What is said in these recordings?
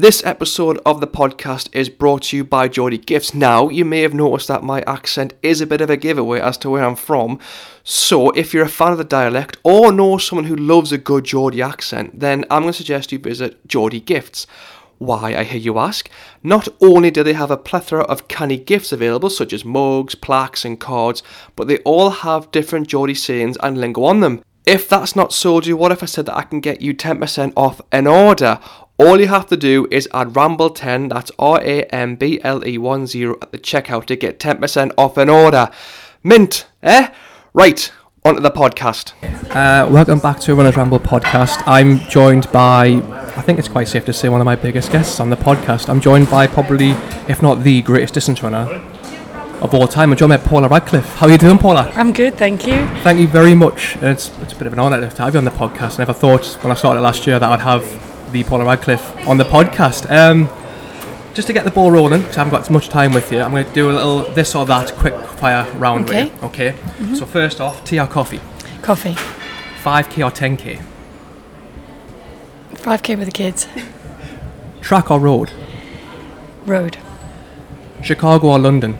This episode of the podcast is brought to you by Geordie Gifts. Now, you may have noticed that my accent is a bit of a giveaway as to where I'm from. So, if you're a fan of the dialect or know someone who loves a good Geordie accent, then I'm going to suggest you visit Geordie Gifts. Why, I hear you ask? Not only do they have a plethora of canny gifts available, such as mugs, plaques, and cards, but they all have different Geordie sayings and lingo on them. If that's not sold you, what if I said that I can get you 10% off an order? All you have to do is add Ramble10, that's R A M B L E 1 0 at the checkout to get 10% off an order. Mint, eh? Right, onto the podcast. Uh, welcome back to Runners Ramble podcast. I'm joined by, I think it's quite safe to say, one of my biggest guests on the podcast. I'm joined by probably, if not the greatest distance runner of all time. I'm joined by Paula Radcliffe. How are you doing, Paula? I'm good, thank you. Thank you very much. It's, it's a bit of an honour to have you on the podcast. I never thought when I started last year that I'd have the Paula Radcliffe on the podcast. Um, just to get the ball rolling, because I haven't got as much time with you, I'm going to do a little this or that quick fire round Okay. with you. Okay. So first off, tea or coffee? Coffee. 5k or 10k? 5k with the kids. Track or road? Road. Chicago or London?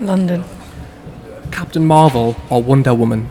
London. Captain Marvel or Wonder Woman?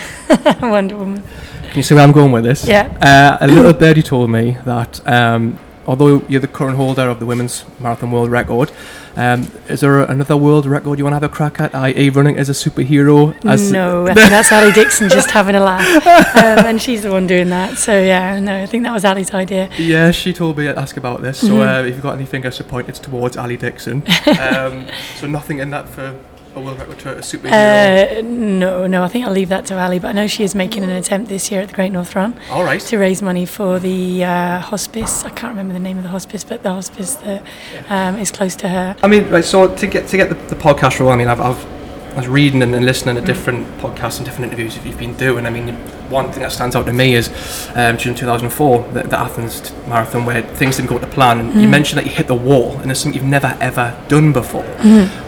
Wonder Woman. Can you see where I'm going with this? Yeah. Uh, a little birdie told me that um, although you're the current holder of the women's marathon world record, um, is there another world record you want to have a crack at? I.e., running as a superhero? As no, I think that's Ali Dixon just having a laugh. Um, and she's the one doing that. So, yeah, no, I think that was Ali's idea. Yeah, she told me to ask about this. So Mm-hmm. uh, if you've got any fingers to point, it's towards Ali Dixon. um, so nothing in that for a world record to a superhero. Uh, no, no, I think I'll leave that to Ali. But I know she is making an attempt this year at the Great North Run All right. to raise money for the uh, hospice. I can't remember the name of the hospice, but the hospice that um, is close to her. I mean, right, so to get to get the, the podcast rolling, I mean, I've, I've I was reading and, and listening to different podcasts and different interviews that you've been doing. I mean, one thing that stands out to me is um, during 2004, the, the Athens marathon, where things didn't go to plan. And You mentioned that you hit the wall, and it's something you've never ever done before.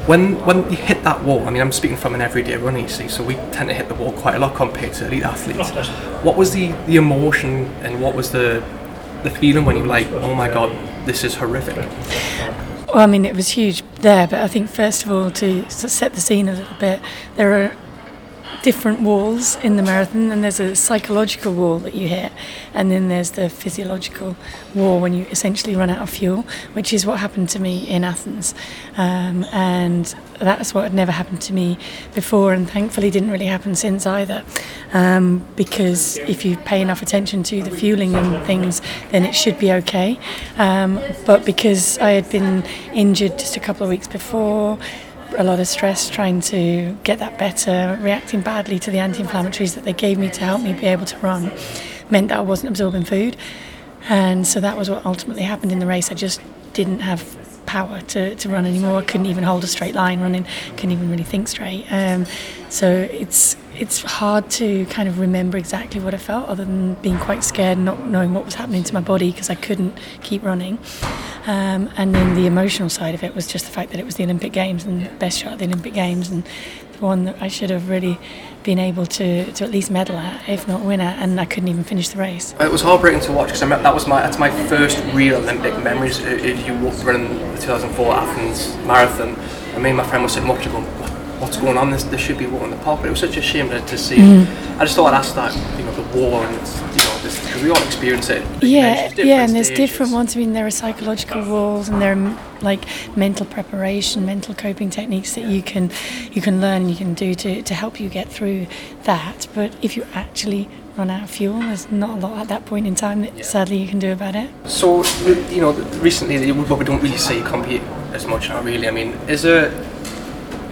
When when you hit that wall, I mean, I'm speaking from an everyday runner, you see, so we tend to hit the wall quite a lot compared to elite athletes. What was the, the emotion and what was the the feeling when you were like, oh my god, this is horrific? Well, I mean, it was huge there, but I think first of all, to set the scene a little bit, there are different walls in the marathon, and there's a psychological wall that you hit, and then there's the physiological wall when you essentially run out of fuel, which is what happened to me in Athens, um, and that's what had never happened to me before, and thankfully didn't really happen since either, um, because if you pay enough attention to the fueling and things, then it should be okay. Um, but because I had been injured just a couple of weeks before, a lot of stress trying to get that better, reacting badly to the anti-inflammatories that they gave me to help me be able to run, meant that I wasn't absorbing food, and so that was what ultimately happened in the race. I just didn't have power to, to run anymore. I couldn't even hold a straight line running. Couldn't even really think straight. Um, so it's it's hard to kind of remember exactly what I felt, other than being quite scared, and not knowing what was happening to my body because I couldn't keep running. Um, and then the emotional side of it was just the fact that it was the Olympic Games and the best shot at the Olympic Games and the one that I should have really been able to, to at least medal at, if not win at, and I couldn't even finish the race. It was heartbreaking to watch because that was my that's my first real Olympic memories. If you running the 2004 Athens marathon, and me and my friend were sitting watching, going, "What's going on? This, this should be war in the park." But it was such a shame to, to see. Mm-hmm. I just thought I'd ask that, you know, the war and it's, you know, because we all experience it. Yeah, yeah, and there's stages. different ones. I mean, there are psychological walls, and there are like mental preparation, mental coping techniques that you can you can learn, you can do to, to help you get through that. But if you actually run out of fuel, there's not a lot at that point in time that sadly you can do about it. So, you know, recently, what we don't really see you compete as much now, really. I mean, is there,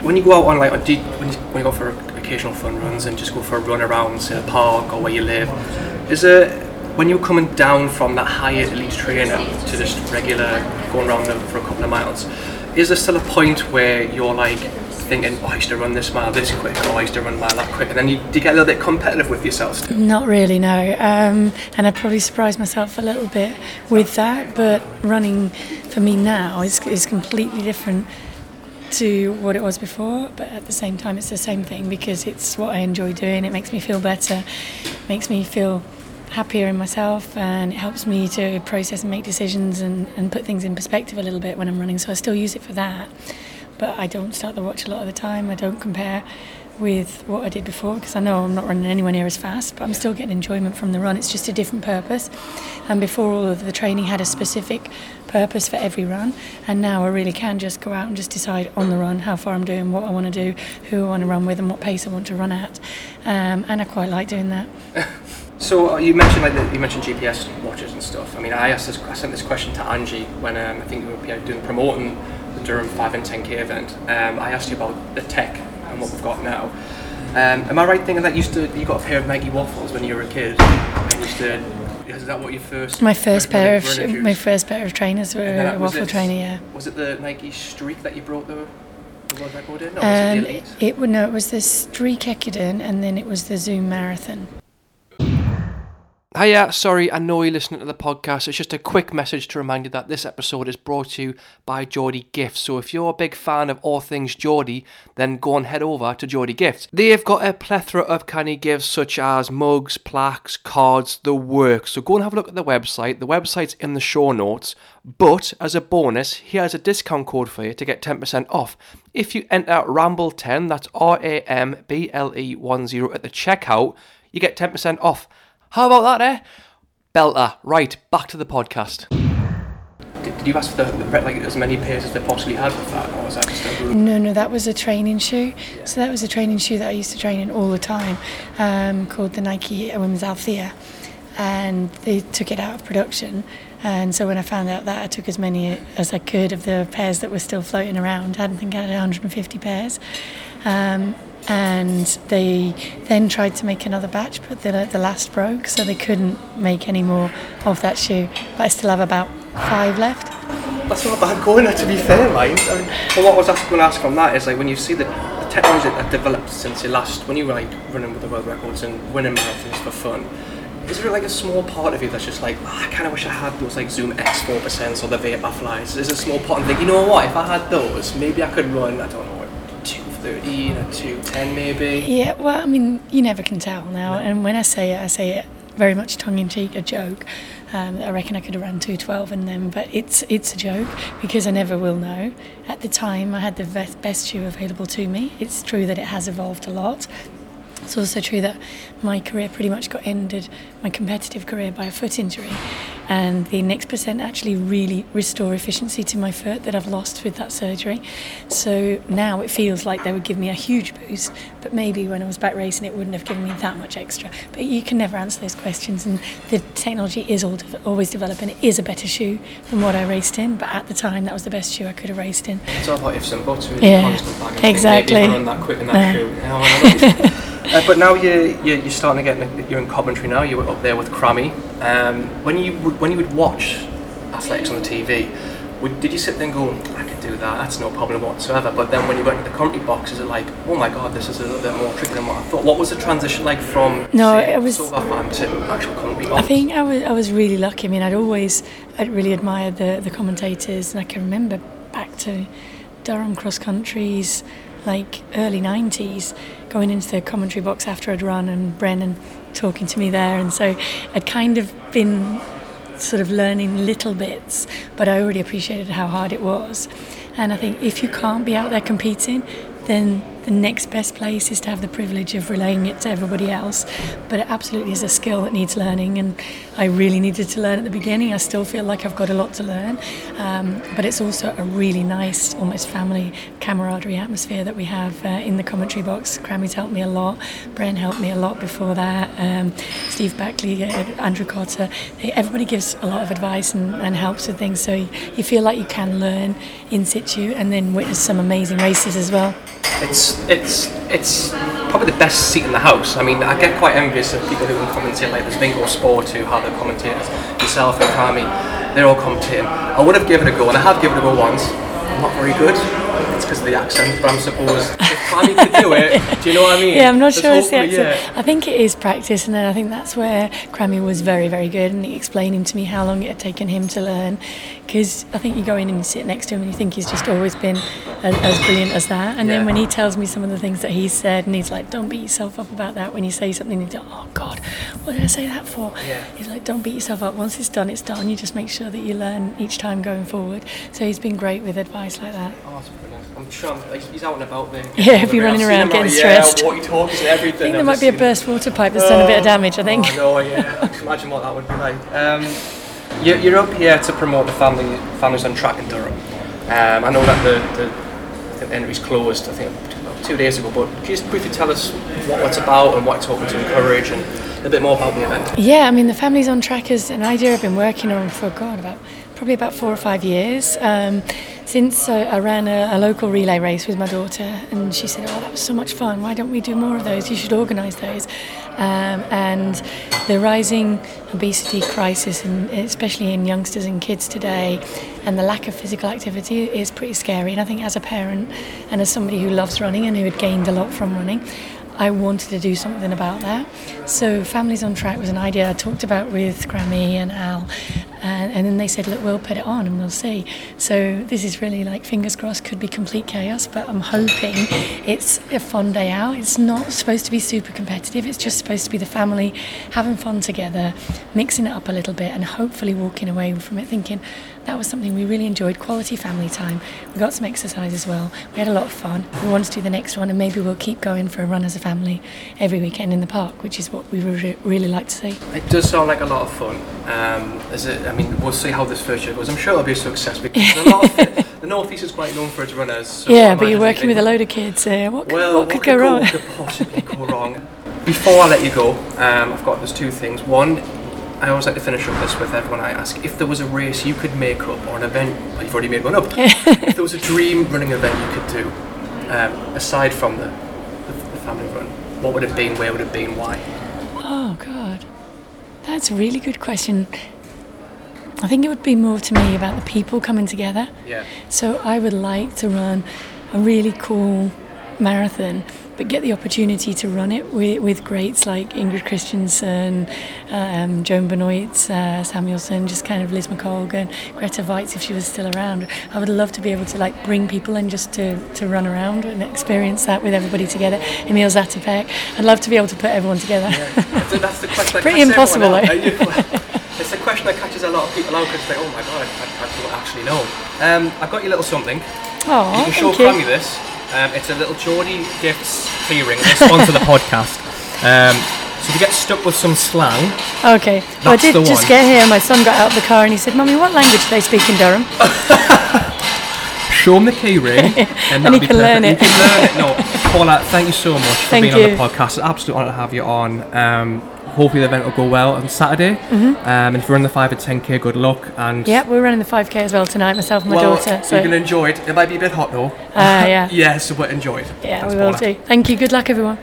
when you go out on, like, on- do you, when, you, when you go for occasional fun runs and just go for a run around, say, a park or where you live, is there, when you're coming down from that higher elite training to just regular going around them for a couple of miles, is there still a point where you're like thinking, oh, I used to run this mile this quick, or I used to run mile that quick, and then you, do you get a little bit competitive with yourselves? Not really, no. Um, and I probably surprised myself a little bit with that. But running for me now is, is completely different to what it was before. But at the same time, it's the same thing because it's what I enjoy doing. It makes me feel better, makes me feel happier in myself and it helps me to process and make decisions and, and put things in perspective a little bit when I'm running. So I still use it for that. But I don't start the watch a lot of the time. I don't compare with what I did before because I know I'm not running anywhere near as fast, but I'm still getting enjoyment from the run. It's just a different purpose. And before all of the training had a specific purpose for every run, and now I really can just go out and just decide on the run how far I'm doing, what I want to do, who I want to run with, and what pace I want to run at. Um, and I quite like doing that. So uh, you mentioned like the, you mentioned GPS watches and stuff. I mean, I asked this, I sent this question to Angie when um, I think we were doing promoting the Durham 5 and 10k event. Um, I asked you about the tech and what we've got now. Um, am I right thinking that you used to you got a pair of Nike waffles when you were a kid? And used to, is that what your first? My first pair of shoes? my first pair of trainers were a was waffle it- trainer. Yeah. Was it the Nike Streak that you brought the, the world record in? Or was Um, it the Elite? it would no, it was the Streak Ekiden and then it was the Zoom Marathon. Hiya, sorry, I know you're listening to the podcast. It's just a quick message to remind you that this episode is brought to you by Geordie Gifts. So if you're a big fan of all things Geordie, then go and head over to Geordie Gifts. They've got a plethora of canny gifts such as mugs, plaques, cards, the works. So go and have a look at the website. The website's in the show notes. But as a bonus, here's a discount code for you to get 10% off. If you enter Ramble10, that's R A M B L E 10 at the checkout, you get 10% off. How about that, eh? Belter. Right, back to the podcast. Did, did you ask for the, the like as many pairs as they possibly had with that, or was that just a group? No, no, that was a training shoe. So that was a training shoe that I used to train in all the time, um, called the Nike Women's Althea, and they took it out of production. And so when I found out that, I took as many as I could of the pairs that were still floating around. I didn't think I had 150 pairs. Um, and they then tried to make another batch, but the, the last broke, so they couldn't make any more of that shoe. But I still have about five left. That's not a bad going, to be fair, right? I mean, but what I was going to ask on that is like when you see the, the technology that developed since your last, when you were like running with the world records and winning marathons for fun, is there like a small part of you that's just like, "Ah, I kind of wish I had those like Zoom X 4% or the Vaporflys? Is a small part and think, you know what, if I had those, maybe I could run, I don't know, a 213, a 210 maybe? Yeah, well, I mean, you never can tell now. And when I say it, I say it very much tongue in cheek, a joke. Um, I reckon I could have run 212 in them, but it's it's a joke because I never will know. At the time, I had the best shoe available to me. It's true that it has evolved a lot. It's also true that my career pretty much got ended, my competitive career, by a foot injury. And the next percent actually really restore efficiency to my foot that I've lost with that surgery. So now it feels like they would give me a huge boost, but maybe when I was back racing, it wouldn't have given me that much extra. But you can never answer those questions, and the technology is always developing. It is a better shoe than what I raced in, but at the time, that was the best shoe I could have raced in. It's all about ifs and buts. Yeah, exactly. Maybe if I run that quick in that Yeah. shoe. you know, I know. Uh, but now you're, you're, you're starting to get, you're in Coventry now, you were up there with Crammy. Um, when, you would, when you would watch athletics on the TV, would, did you sit there and go, I could do that, that's no problem whatsoever. But then when you went into the commentary box, is it like, oh my god, this is a little bit more tricky than what I thought? What was the transition like from No, say, it was- to actual commentary I think I was I was really lucky. I mean, I'd always I'd really admired the the commentators, and I can remember back to Durham cross countries, like early '90s, going into the commentary box after I'd run, and Brendan talking to me there, and so I'd kind of been sort of learning little bits, but I already appreciated how hard it was. And I think if you can't be out there competing, then the next best place is to have the privilege of relaying it to everybody else. But it absolutely is a skill that needs learning, and I really needed to learn at the beginning. I still feel like I've got a lot to learn, um, but it's also a really nice, almost family camaraderie atmosphere that we have uh, in the commentary box. Crammy's helped me a lot, Bren helped me a lot before that, um, Steve Backley, uh, Andrew Cotter. Everybody gives a lot of advice and, and helps with things, so you, you feel like you can learn in situ and then witness some amazing races as well. It's it's it's probably the best seat in the house. I mean, I get quite envious of people who can commentate like there's Bingo Sport who have the commentators, yourself and Crammy, they're all commentating. I would have given it a go, and I have given it a go once. I'm not very good. Because of the accent, but I'm suppose if could do it, do you know what I mean? Yeah, I'm not sure it's the accent. I think it is practice, and then I think that's where Crammy was very, very good, and explaining to me how long it had taken him to learn. Because I think you go in and you sit next to him, and you think he's just always been as, as brilliant as that. And Yeah. then when he tells me some of the things that he's said, and he's like, "Don't beat yourself up about that." When you say something, you go, "Oh God, what did I say that for?" Yeah. He's like, "Don't beat yourself up. Once it's done, it's done. You just make sure that you learn each time going forward." So he's been great with advice like that. Brilliant. I'm sure I'm, he's out and about there. Yeah, if you're running around getting out, stressed. Yeah, walkie-talkies and everything. I think there I've might be a burst water pipe that's done a bit of damage. I think. Oh, no, yeah. Imagine what that would be like. Um, you're, you're up here to promote the family Families on Track in Durham. Um, I know that the, the, I think the entry's closed, I think, two days ago, but can you just briefly tell us what it's about and what it's hoping to encourage and a bit more about the event? Yeah, I mean, the Families on Track is an idea I've been working on for, God, about probably about four or five years. Um, since I ran a, a local relay race with my daughter, and she said, Oh, that was so much fun. Why don't we do more of those? You should organise those. Um, and the rising obesity crisis, in, especially in youngsters and kids today, and the lack of physical activity is pretty scary. And I think as a parent and as somebody who loves running and who had gained a lot from running, I wanted to do something about that. So Families on Track was an idea I talked about with Crammy and Al, and, and then they said, look, we'll put it on and we'll see. So this is really like fingers crossed, could be complete chaos, but I'm hoping it's a fun day out. It's not supposed to be super competitive. It's just supposed to be the family having fun together, mixing it up a little bit, and hopefully walking away from it thinking that was something we really enjoyed. Quality family time. We got some exercise as well. We had a lot of fun. We want to do the next one, and maybe we'll keep going for a run as a family every weekend in the park, which is what we re- really like to see. It does sound like a lot of fun. Um, is it? I mean, we'll see how this first year goes. I'm sure it'll be a success because a lot of, the northeast is quite known for its runners. So yeah, but you're working with a load of kids. Uh, what could, Well, what could go wrong? could possibly go wrong? Before I let you go, um, I've got there's two things. One, I always like to finish up this with everyone I ask if there was a race you could make up or an event. Well, you've already made one up. if there was a dream running event you could do, um, aside from the, the, the family run, what would it be? and Where would it be? And why? Oh God, that's a really good question. I think it would be more to me about the people coming together. Yeah. So I would like to run a really cool marathon, but get the opportunity to run it with, with greats like Ingrid Kristiansen, um, Joan Benoit, uh, Samuelson, just kind of Liz McColgan, Grete Waitz if she was still around. I would love to be able to like bring people in just to, to run around and experience that with everybody together. Emil Zatopek. I'd love to be able to put everyone together. The, that's the question. that Pretty impossible, though. It's the question that catches a lot of people out because they're oh my god, I, I, I don't actually know. Um, I've got you a little something. Oh, You can show thank Crammy this. Um, it's a little Geordie Gifts keyring. They sponsor the podcast. Um, so if you get stuck with some slang, Okay. Well, I That's did the just one. get here. My son got out of the car and he said, "Mummy, what language do they speak in Durham?" show him the keyring, and, that'll he be can learn perfect. it. You can learn it. No, Paula, thank you so much for Thank being you. on the podcast. It's an absolute honour to have you on. Um, hopefully the event will go well on Saturday. Mm-hmm. Um, and if you're in the 5 or 10k, good luck. And yeah, we're running the 5k as well tonight. Myself and my well, daughter. So, you're going to enjoy it. It might be a bit hot though. uh, yeah, Yes, but enjoy it. yeah, Thanks, we will do. Thank you. Good luck, everyone.